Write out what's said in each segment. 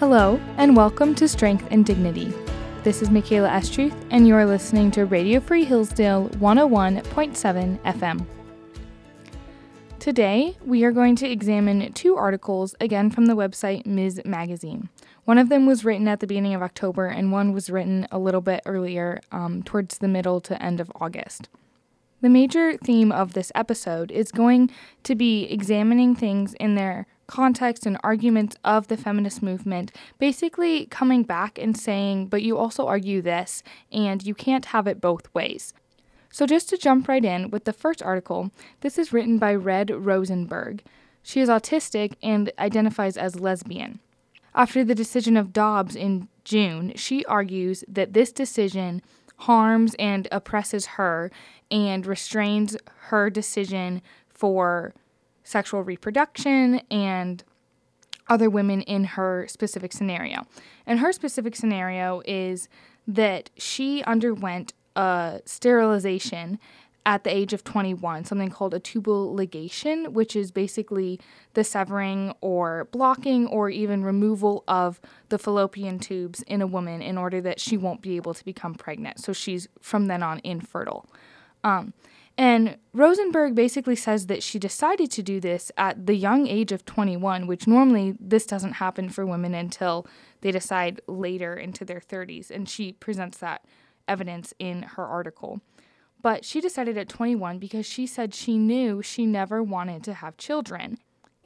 Hello, and welcome to Strength and Dignity. This is Michaela Estruth, and you are listening to Radio Free Hillsdale 101.7 FM. Today, we are going to examine two articles, again from the website Ms. Magazine. One of them was written at the beginning of October, and one was written a little bit earlier, um, towards the middle to end of August. The major theme of this episode is going to be examining things in their context and arguments of the feminist movement, basically coming back and saying, but you also argue this, and you can't have it both ways. So, just to jump right in with the first article, this is written by Red Rosenberg. She is autistic and identifies as lesbian. After the decision of Dobbs in June, she argues that this decision harms and oppresses her and restrains her decision for sexual reproduction and other women in her specific scenario. And her specific scenario is that she underwent a sterilization at the age of 21, something called a tubal ligation, which is basically the severing or blocking or even removal of the fallopian tubes in a woman in order that she won't be able to become pregnant. So she's from then on infertile. Um, and Rosenberg basically says that she decided to do this at the young age of 21, which normally this doesn't happen for women until they decide later into their 30s. And she presents that evidence in her article. But she decided at 21 because she said she knew she never wanted to have children.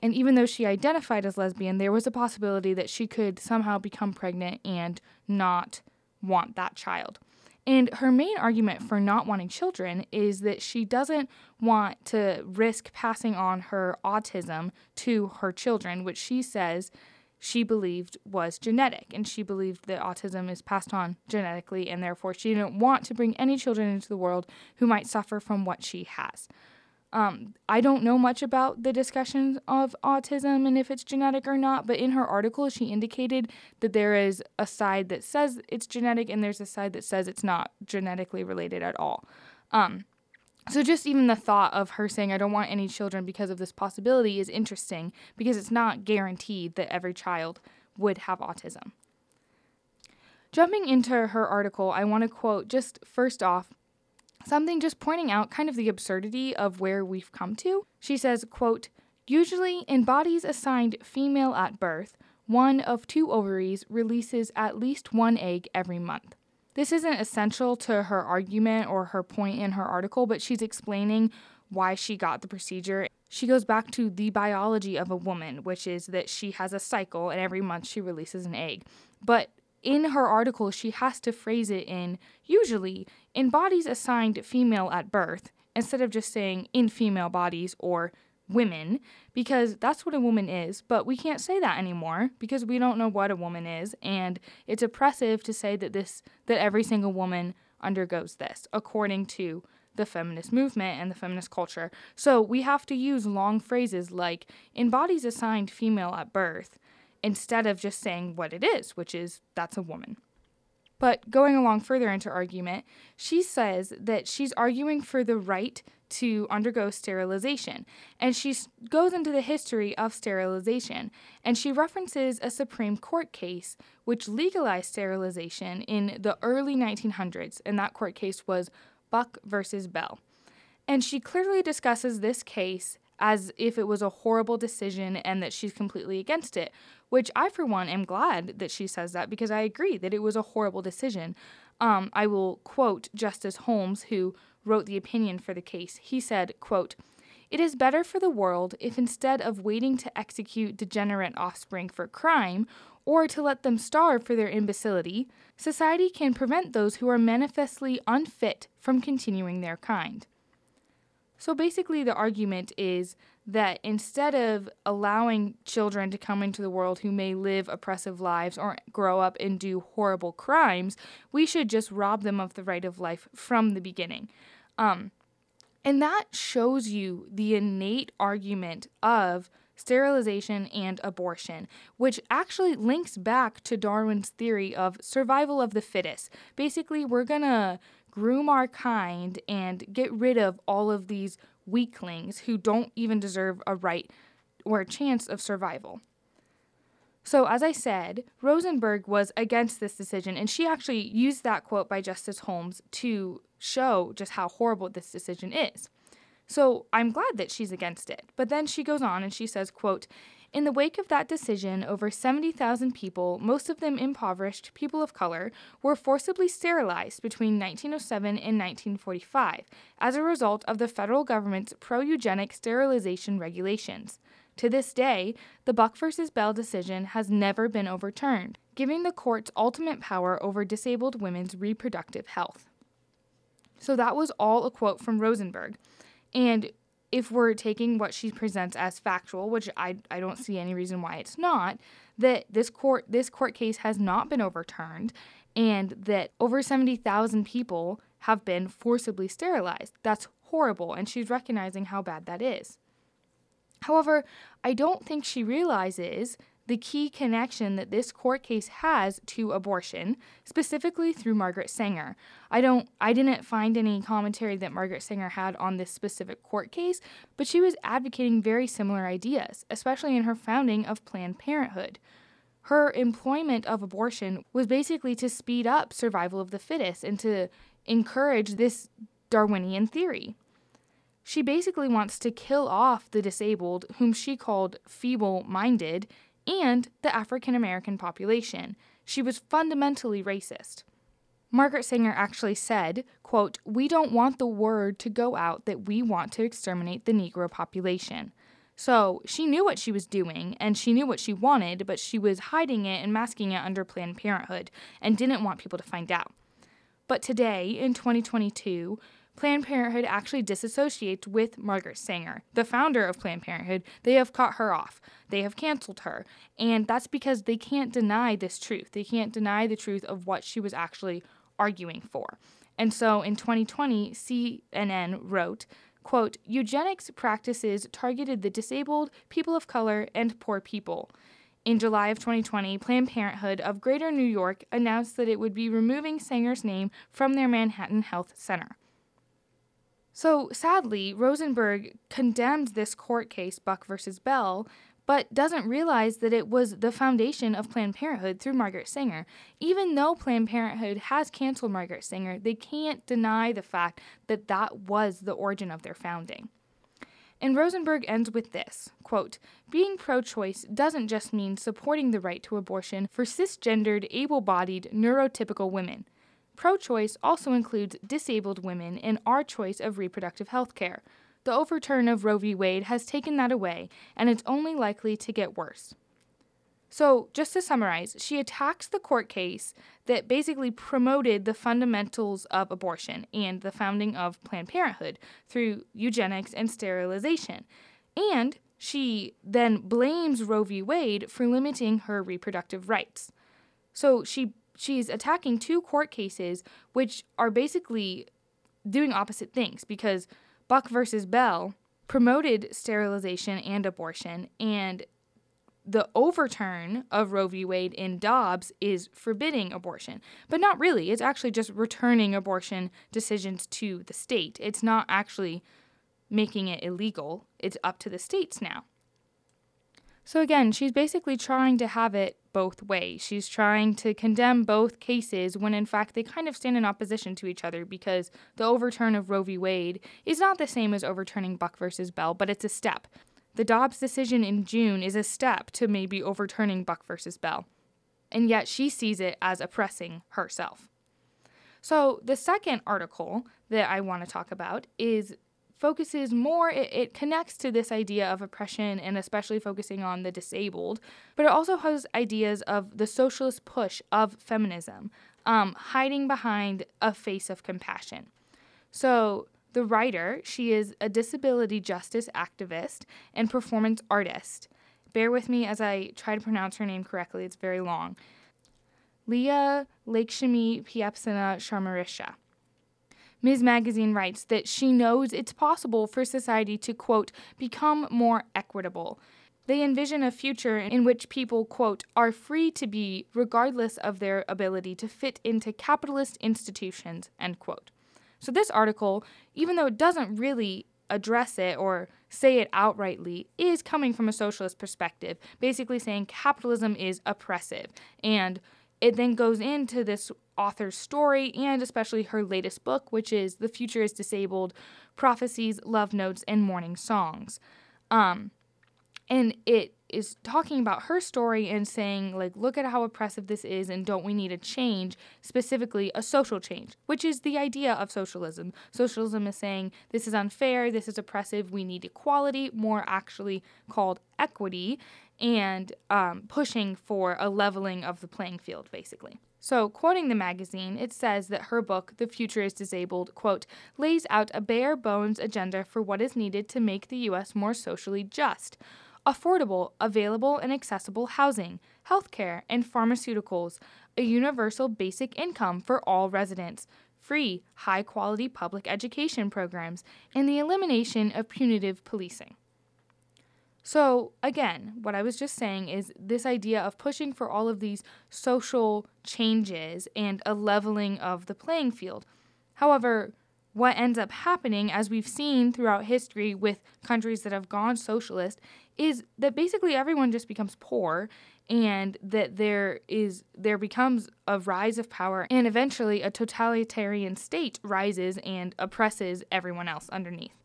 And even though she identified as lesbian, there was a possibility that she could somehow become pregnant and not want that child. And her main argument for not wanting children is that she doesn't want to risk passing on her autism to her children, which she says she believed was genetic. And she believed that autism is passed on genetically, and therefore she didn't want to bring any children into the world who might suffer from what she has. Um, I don't know much about the discussions of autism and if it's genetic or not, but in her article, she indicated that there is a side that says it's genetic and there's a side that says it's not genetically related at all. Um, so, just even the thought of her saying, I don't want any children because of this possibility is interesting because it's not guaranteed that every child would have autism. Jumping into her article, I want to quote just first off something just pointing out kind of the absurdity of where we've come to. She says, quote, Usually in bodies assigned female at birth, one of two ovaries releases at least one egg every month. This isn't essential to her argument or her point in her article, but she's explaining why she got the procedure. She goes back to the biology of a woman, which is that she has a cycle and every month she releases an egg. But in her article, she has to phrase it in usually in bodies assigned female at birth instead of just saying in female bodies or women because that's what a woman is but we can't say that anymore because we don't know what a woman is and it's oppressive to say that this that every single woman undergoes this according to the feminist movement and the feminist culture. So we have to use long phrases like in bodies assigned female at birth instead of just saying what it is, which is that's a woman. But going along further into argument, she says that she's arguing for the right to undergo sterilization. And she goes into the history of sterilization. And she references a Supreme Court case which legalized sterilization in the early 1900s. And that court case was Buck versus Bell. And she clearly discusses this case as if it was a horrible decision and that she's completely against it, which I, for one, am glad that she says that because I agree that it was a horrible decision. Um, I will quote Justice Holmes, who wrote the opinion for the case. He said, quote, it is better for the world if instead of waiting to execute degenerate offspring for crime, or to let them starve for their imbecility, society can prevent those who are manifestly unfit from continuing their kind. So basically, the argument is that instead of allowing children to come into the world who may live oppressive lives or grow up and do horrible crimes, we should just rob them of the right of life from the beginning. Um, and that shows you the innate argument of sterilization and abortion, which actually links back to Darwin's theory of survival of the fittest. Basically, we're going to groom our kind and get rid of all of these weaklings who don't even deserve a right or a chance of survival. So, as I said, Rosenberg was against this decision, and she actually used that quote by Justice Holmes to show just how horrible this decision is. So, I'm glad that she's against it. But then she goes on and she says, quote, in the wake of that decision, over 70,000 people, most of them impoverished people of color, were forcibly sterilized between 1907 and 1945 as a result of the federal government's pro eugenic sterilization regulations. To this day, the Buck v. Bell decision has never been overturned, giving the court's ultimate power over disabled women's reproductive health. So that was all a quote from Rosenberg. And if we're taking what she presents as factual, which I, I don't see any reason why it's not, that this court this court case has not been overturned and that over 70,000 people have been forcibly sterilized. That's horrible and she's recognizing how bad that is. However, I don't think she realizes the key connection that this court case has to abortion, specifically through Margaret Sanger. I don't I didn't find any commentary that Margaret Sanger had on this specific court case, but she was advocating very similar ideas, especially in her founding of Planned Parenthood. Her employment of abortion was basically to speed up survival of the fittest and to encourage this Darwinian theory. She basically wants to kill off the disabled, whom she called feeble minded, and the African American population. She was fundamentally racist. Margaret Sanger actually said, quote, "We don't want the word to go out that we want to exterminate the Negro population." So she knew what she was doing and she knew what she wanted, but she was hiding it and masking it under Planned Parenthood and didn't want people to find out. But today, in 2022, Planned Parenthood actually disassociates with Margaret Sanger, the founder of Planned Parenthood. They have cut her off. They have canceled her. And that's because they can't deny this truth. They can't deny the truth of what she was actually arguing for. And so in 2020, CNN wrote, quote, eugenics practices targeted the disabled, people of color, and poor people. In July of 2020, Planned Parenthood of Greater New York announced that it would be removing Sanger's name from their Manhattan Health Center. So sadly, Rosenberg condemned this court case, Buck versus Bell, but doesn't realize that it was the foundation of Planned Parenthood through Margaret Sanger. Even though Planned Parenthood has canceled Margaret Sanger, they can't deny the fact that that was the origin of their founding. And Rosenberg ends with this quote, Being pro choice doesn't just mean supporting the right to abortion for cisgendered, able bodied, neurotypical women. Pro choice also includes disabled women in our choice of reproductive health care. The overturn of Roe v. Wade has taken that away, and it's only likely to get worse. So, just to summarize, she attacks the court case that basically promoted the fundamentals of abortion and the founding of Planned Parenthood through eugenics and sterilization. And she then blames Roe v. Wade for limiting her reproductive rights. So, she she's attacking two court cases which are basically doing opposite things because Buck versus Bell promoted sterilization and abortion and the overturn of Roe v. Wade in Dobbs is forbidding abortion, but not really. It's actually just returning abortion decisions to the state. It's not actually making it illegal. It's up to the states now. So again, she's basically trying to have it both ways. She's trying to condemn both cases when in fact they kind of stand in opposition to each other because the overturn of Roe v. Wade is not the same as overturning Buck versus Bell, but it's a step. The Dobbs decision in June is a step to maybe overturning Buck versus Bell. And yet she sees it as oppressing herself. So, the second article that I want to talk about is focuses more, it, it, connects to this idea of oppression and especially focusing on the disabled, but it also has ideas of the socialist push of feminism, um, hiding behind a face of compassion. So, the writer, she is a disability justice activist and performance artist. Bear with me as I try to pronounce her name correctly, it's very long. Leah Lakshmi Piepzna-Samarasinha. Ms. Magazine writes that she knows it's possible for society to, quote, become more equitable. They envision a future in which people, quote, are free to be regardless of their ability to fit into capitalist institutions, end quote. So, this article, even though it doesn't really address it or say it outrightly is coming from a socialist perspective, basically saying capitalism is oppressive. And it then goes into this author's story and especially her latest book, which is The Future is Disabled Prophecies, Love Notes, and Mourning Songs. Um, and it is talking about her story and saying like look at how oppressive this is and don't we need a change specifically a social change which is the idea of socialism socialism is saying this is unfair this is oppressive we need equality more actually called equity and um, pushing for a leveling of the playing field basically so, quoting the magazine, it says that her book, The Future is Disabled, quote, lays out a bare bones agenda for what is needed to make the U.S. more socially just affordable, available, and accessible housing, healthcare, and pharmaceuticals, a universal basic income for all residents, free, high quality public education programs, and the elimination of punitive policing. So, again, what I was just saying is this idea of pushing for all of these social changes and a leveling of the playing field. However, what ends up happening, as we've seen throughout history with countries that have gone socialist, is that basically everyone just becomes poor and that there is there becomes a rise of power and eventually a totalitarian state rises and oppresses everyone else underneath.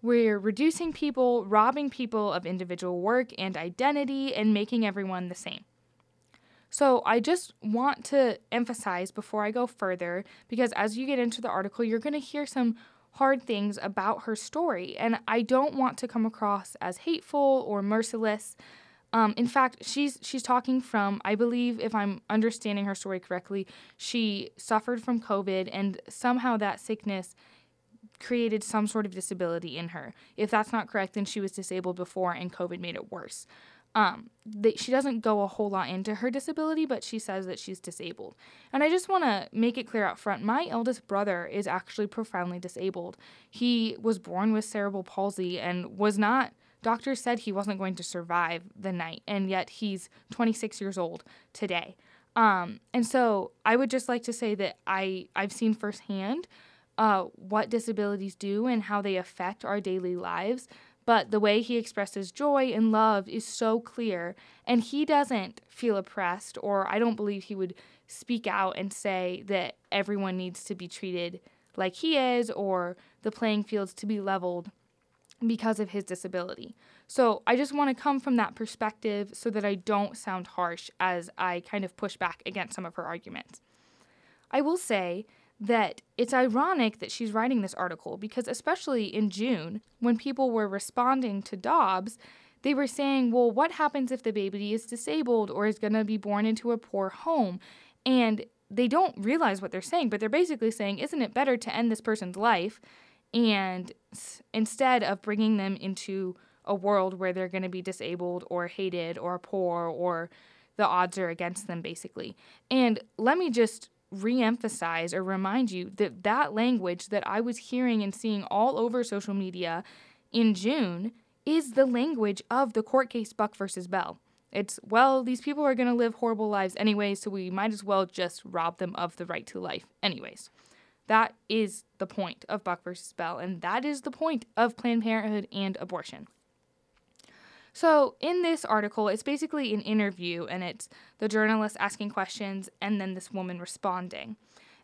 We're reducing people, robbing people of individual work and identity, and making everyone the same. So I just want to emphasize before I go further, because as you get into the article, you're going to hear some hard things about her story, and I don't want to come across as hateful or merciless. Um, in fact, she's she's talking from I believe if I'm understanding her story correctly, she suffered from COVID, and somehow that sickness created some sort of disability in her. If that's not correct, then she was disabled before, and COVID made it worse. Um, they, she doesn't go a whole lot into her disability, but she says that she's disabled. And I just want to make it clear out front my eldest brother is actually profoundly disabled. He was born with cerebral palsy and was not, doctors said he wasn't going to survive the night, and yet he's 26 years old today. Um, and so I would just like to say that I, I've seen firsthand uh, what disabilities do and how they affect our daily lives but the way he expresses joy and love is so clear, and he doesn't feel oppressed, or I don't believe he would speak out and say that everyone needs to be treated like he is, or the playing fields to be leveled because of his disability. So I just want to come from that perspective so that I don't sound harsh as I kind of push back against some of her arguments. I will say that it's ironic that she's writing this article because, especially in June, when people were responding to Dobbs, they were saying, well, what happens if the baby is disabled or is going to be born into a poor home? And they don't realize what they're saying, but they're basically saying, isn't it better to end this person's life and instead of bringing them into a world where they're going to be disabled or hated or poor or the odds are against them, basically? And let me just re-emphasize or remind you that that language that I was hearing and seeing all over social media in June is the language of the court case Buck versus Bell. It's, well, these people are going to live horrible lives anyway, so we might as well just rob them of the right to life, anyways. That is the point of Buck versus Bell, and that is the point of Planned Parenthood and abortion. So, in this article, it's basically an interview and it's the journalist asking questions and then this woman responding.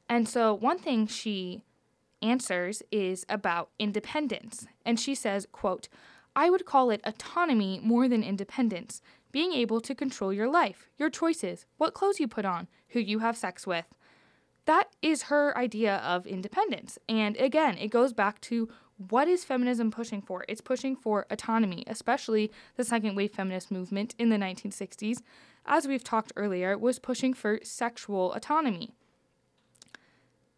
And so, one thing she answers is about independence. And she says, quote, I would call it autonomy more than independence. Being able to control your life, your choices, what clothes you put on, who you have sex with. That is her idea of independence. And again, it goes back to what is feminism pushing for? It's pushing for autonomy, especially the second wave feminist movement in the 1960s, as we've talked earlier, was pushing for sexual autonomy.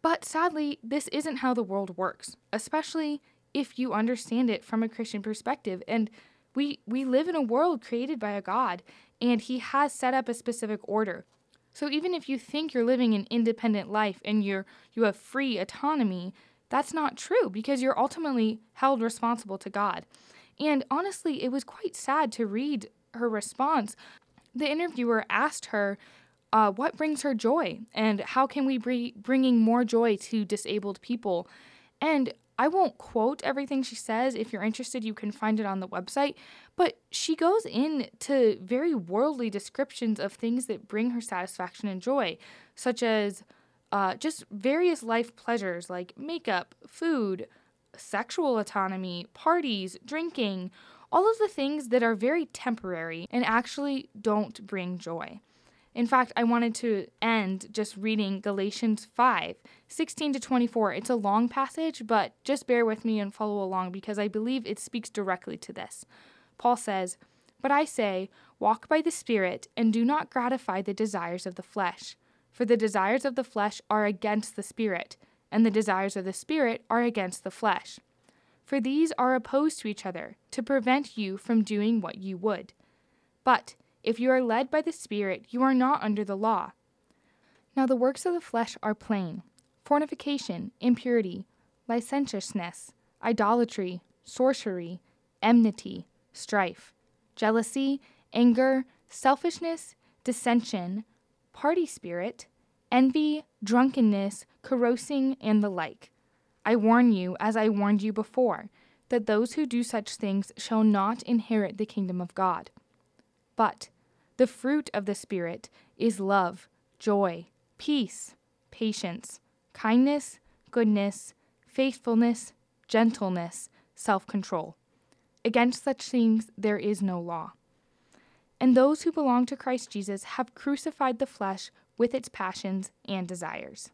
But sadly, this isn't how the world works, especially if you understand it from a Christian perspective. And we, we live in a world created by a God, and He has set up a specific order. So even if you think you're living an independent life and you're you have free autonomy, that's not true because you're ultimately held responsible to God. And honestly, it was quite sad to read her response. The interviewer asked her uh, what brings her joy and how can we be bringing more joy to disabled people. And I won't quote everything she says. If you're interested, you can find it on the website. But she goes into very worldly descriptions of things that bring her satisfaction and joy, such as uh, just various life pleasures like makeup, food, sexual autonomy, parties, drinking, all of the things that are very temporary and actually don't bring joy. In fact, I wanted to end just reading Galatians 5 16 to 24. It's a long passage, but just bear with me and follow along because I believe it speaks directly to this. Paul says, But I say, walk by the Spirit, and do not gratify the desires of the flesh. For the desires of the flesh are against the Spirit, and the desires of the Spirit are against the flesh. For these are opposed to each other, to prevent you from doing what you would. But if you are led by the Spirit, you are not under the law. Now the works of the flesh are plain fornication, impurity, licentiousness, idolatry, sorcery, enmity, strife, jealousy, anger, selfishness, dissension, party spirit, envy, drunkenness, carousing, and the like. I warn you, as I warned you before, that those who do such things shall not inherit the kingdom of God. But the fruit of the Spirit is love, joy, peace, patience, kindness, goodness, faithfulness, gentleness, self control. Against such things there is no law. And those who belong to Christ Jesus have crucified the flesh with its passions and desires.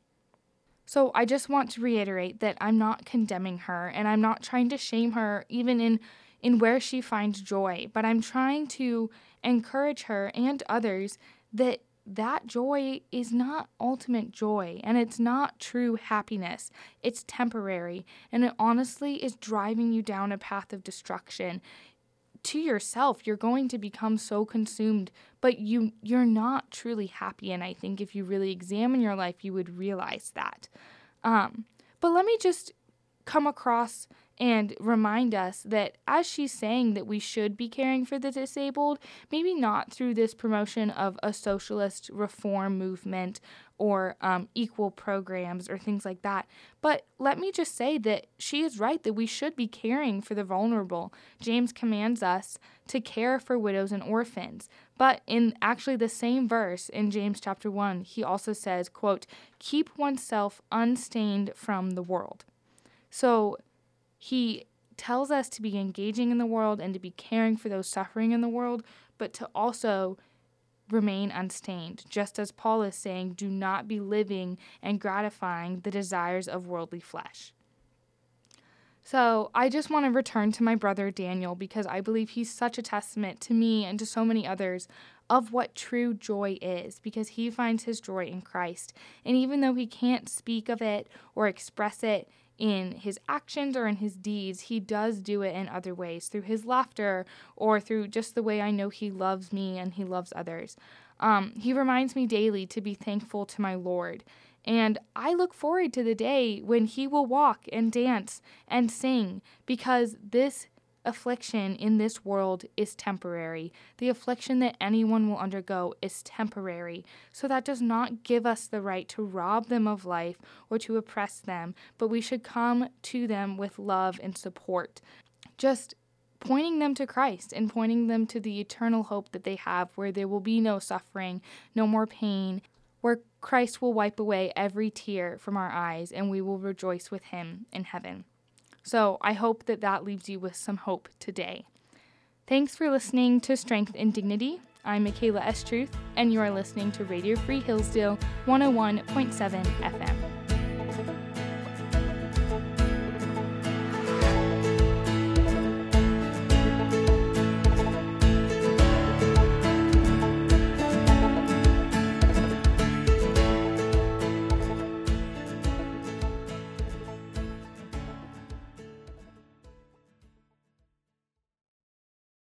So I just want to reiterate that I'm not condemning her and I'm not trying to shame her even in in where she finds joy, but I'm trying to encourage her and others that that joy is not ultimate joy and it's not true happiness. It's temporary and it honestly is driving you down a path of destruction. To yourself, you're going to become so consumed, but you you're not truly happy and I think if you really examine your life, you would realize that. Um, but let me just come across and remind us that as she's saying that we should be caring for the disabled, maybe not through this promotion of a socialist reform movement or um, equal programs or things like that. But let me just say that she is right that we should be caring for the vulnerable. James commands us to care for widows and orphans. But in actually the same verse in James chapter 1, he also says, quote, keep oneself unstained from the world. So he tells us to be engaging in the world and to be caring for those suffering in the world, but to also remain unstained. Just as Paul is saying, do not be living and gratifying the desires of worldly flesh. So, I just want to return to my brother Daniel because I believe he's such a testament to me and to so many others of what true joy is because he finds his joy in Christ. And even though he can't speak of it or express it, in his actions or in his deeds, he does do it in other ways through his laughter or through just the way I know he loves me and he loves others. Um, he reminds me daily to be thankful to my Lord. And I look forward to the day when he will walk and dance and sing because this affliction in this world is temporary. The affliction that anyone will undergo is temporary. So that does not give us the right to rob them of life or to oppress them, but we should come to them with love and support. Just pointing them to Christ and pointing them to the eternal hope that they have, where there will be no suffering, no more pain, where Christ will wipe away every tear from our eyes and we will rejoice with him in heaven. So I hope that that leaves you with some hope today. Thanks for listening to Strength and Dignity. I'm Michaela Estruth, and you are listening to Radio Free Hillsdale 101.7 FM.